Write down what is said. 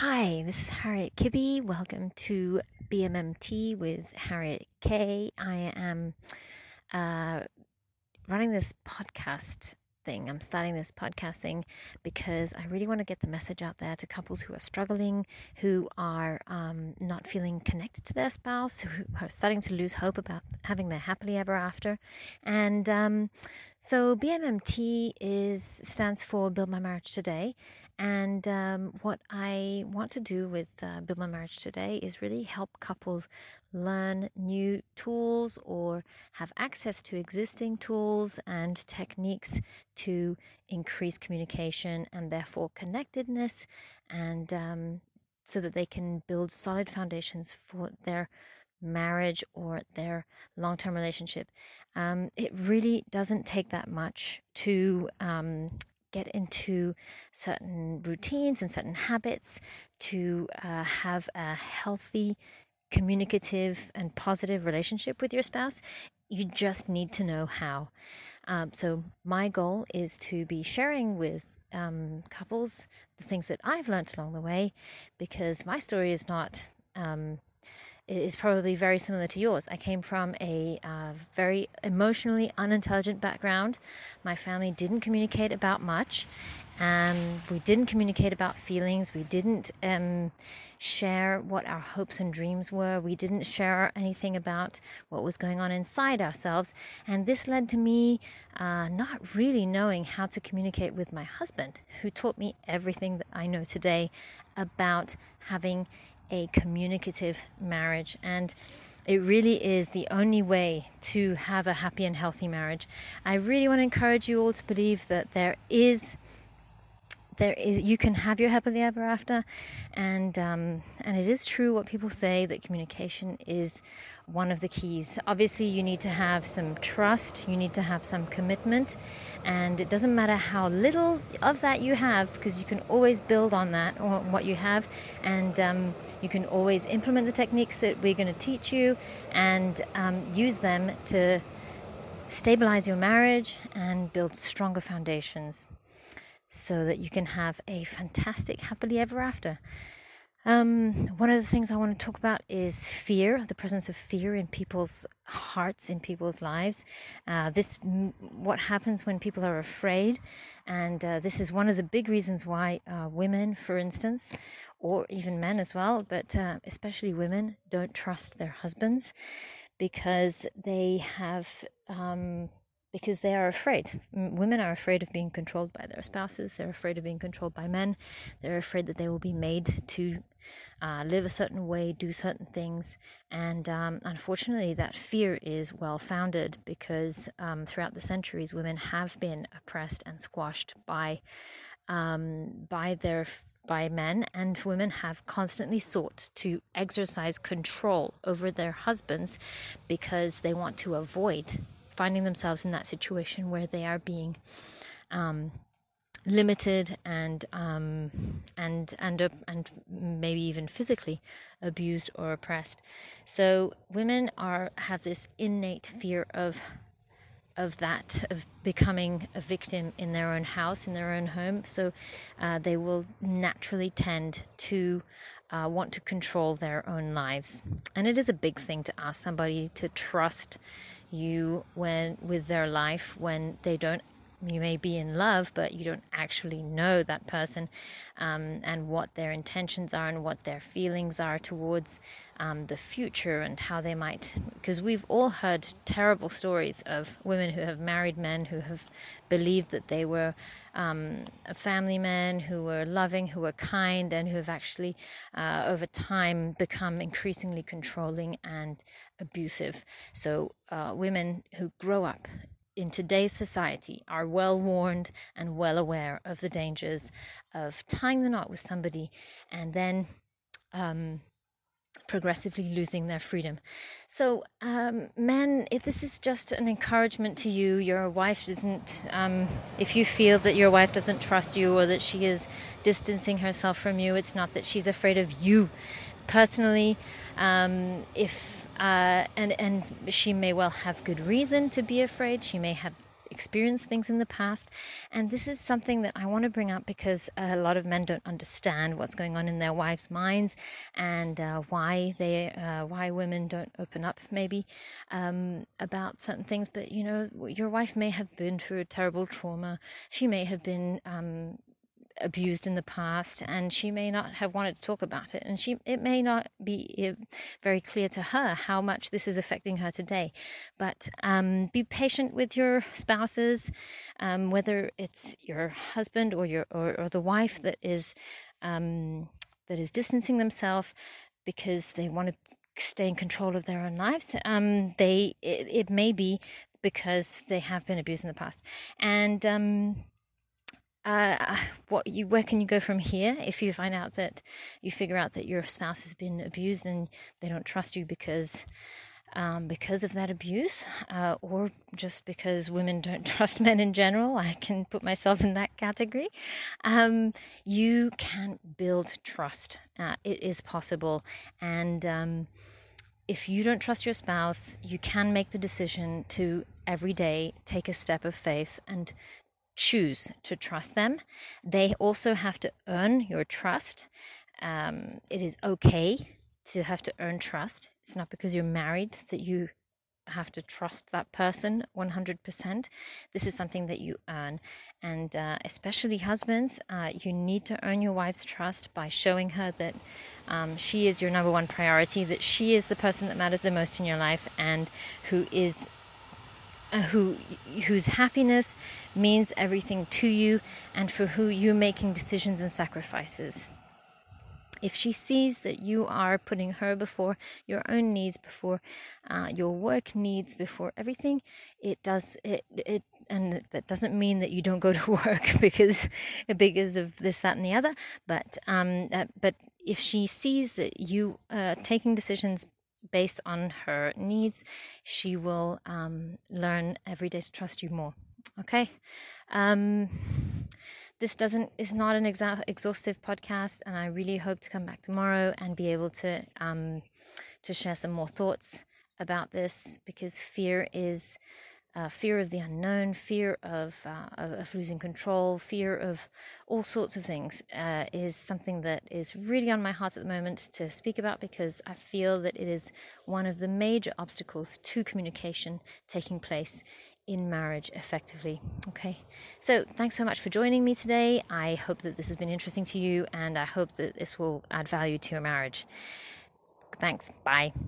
Hi, this is Harriet Kibbe. Welcome to BMMT with Harriet K. I am uh, running this podcast thing. I'm starting this podcast thing because I really want to get the message out there to couples who are struggling, who are um, not feeling connected to their spouse, who are starting to lose hope about having their happily ever after. And um, so BMMT is stands for Build My Marriage Today, and um, what I want to do with uh, Build My Marriage today is really help couples learn new tools or have access to existing tools and techniques to increase communication and therefore connectedness, and um, so that they can build solid foundations for their marriage or their long term relationship. Um, it really doesn't take that much to um, get into certain routines and certain habits to uh, have a healthy, communicative, and positive relationship with your spouse. You just need to know how. Um, so, my goal is to be sharing with um, couples the things that I've learned along the way because my story is not um, is probably very similar to yours. I came from a uh, very emotionally unintelligent background. My family didn't communicate about much, and we didn't communicate about feelings. We didn't um, share what our hopes and dreams were. We didn't share anything about what was going on inside ourselves. And this led to me uh, not really knowing how to communicate with my husband, who taught me everything that I know today about having a communicative marriage. And it really is the only way to have a happy and healthy marriage. I really want to encourage you all to believe that there is there is you can have your happily ever after and um, and it is true what people say that communication is one of the keys obviously you need to have some trust you need to have some commitment and it doesn't matter how little of that you have because you can always build on that or what you have and um, you can always implement the techniques that we're going to teach you and um, use them to stabilize your marriage and build stronger foundations so that you can have a fantastic happily ever after. Um, one of the things I want to talk about is fear, the presence of fear in people's hearts, in people's lives. Uh, this, what happens when people are afraid, and uh, this is one of the big reasons why uh, women, for instance, or even men as well, but uh, especially women, don't trust their husbands because they have um, because they are afraid. Women are afraid of being controlled by their spouses. They're afraid of being controlled by men. They're afraid that they will be made to uh, live a certain way, do certain things. And um, unfortunately, that fear is well founded because um, throughout the centuries, women have been oppressed and squashed by um, by their by men and women have constantly sought to exercise control over their husbands because they want to avoid finding themselves in that situation where they are being um, limited and um, and and uh, and maybe even physically abused or oppressed. So women are have this innate fear of of that of becoming a victim in their own house in their own home. So uh, they will naturally tend to. Uh, want to control their own lives, and it is a big thing to ask somebody to trust you when with their life when they don't you may be in love, but you don't actually know that person um, and what their intentions are and what their feelings are towards um, the future and how they might. Because we've all heard terrible stories of women who have married men who have believed that they were um, family men, who were loving, who were kind, and who have actually, uh, over time, become increasingly controlling and abusive. So, uh, women who grow up in today's society are well warned and well aware of the dangers of tying the knot with somebody and then um, progressively losing their freedom. So, um, men, this is just an encouragement to you. Your wife doesn't, um, if you feel that your wife doesn't trust you or that she is distancing herself from you, it's not that she's afraid of you personally. Um, if uh, and and she may well have good reason to be afraid. She may have experienced things in the past. And this is something that I want to bring up because a lot of men don't understand what's going on in their wives' minds and uh, why they uh, why women don't open up maybe um, about certain things. But you know, your wife may have been through a terrible trauma. She may have been um, abused in the past and she may not have wanted to talk about it. And she it may not be very clear to her how much this is affecting her today. But um, be patient with your spouses um, whether it's your husband or your or, or the wife that is um, that is distancing themselves because they want to stay in control of their own lives. Um, they it, it may be because they have been abused in the past. And um, uh, what you where can you go from here if you find out that you figure out that your spouse has been abused and they don't trust you because um, because of that abuse uh, or just because women don't trust men in general? I can put myself in that category. Um, you can build trust. Uh, it is possible. And um, if you don't trust your spouse you can make the decision to every day take a step of faith and choose to trust them. They also have to earn your trust. Um, it is okay to have to earn trust. It's not because you're married that you have to trust that person 100%. This is something that you earn. And uh, especially husbands, uh, you need to earn your wife's trust by showing her that um, she is your number one priority, that she is the person that matters the most in your life, and who is who whose happiness means everything to you and for who you're making decisions and sacrifices. If she sees that you are putting her before your own needs before uh, your work needs before everything it does it it and that doesn't mean that you don't go to work because because of this that and the other but um uh, but if she sees that you uh, taking decisions based on her needs, she will um, learn every day to trust you more. Okay. Um, this doesn't is not an exa- exhaustive podcast, and I really hope to come back tomorrow and be able to um, to share some more thoughts about this because fear is uh, fear of the unknown, fear of, uh, of losing control, fear of all sorts of things uh, is something that is really on my heart at the moment to speak about because I feel that it is one of the major obstacles to communication taking place in marriage effectively. Okay, so thanks so much for joining me today. I hope that this has been interesting to you and I hope that this will add value to your marriage. Thanks. Bye.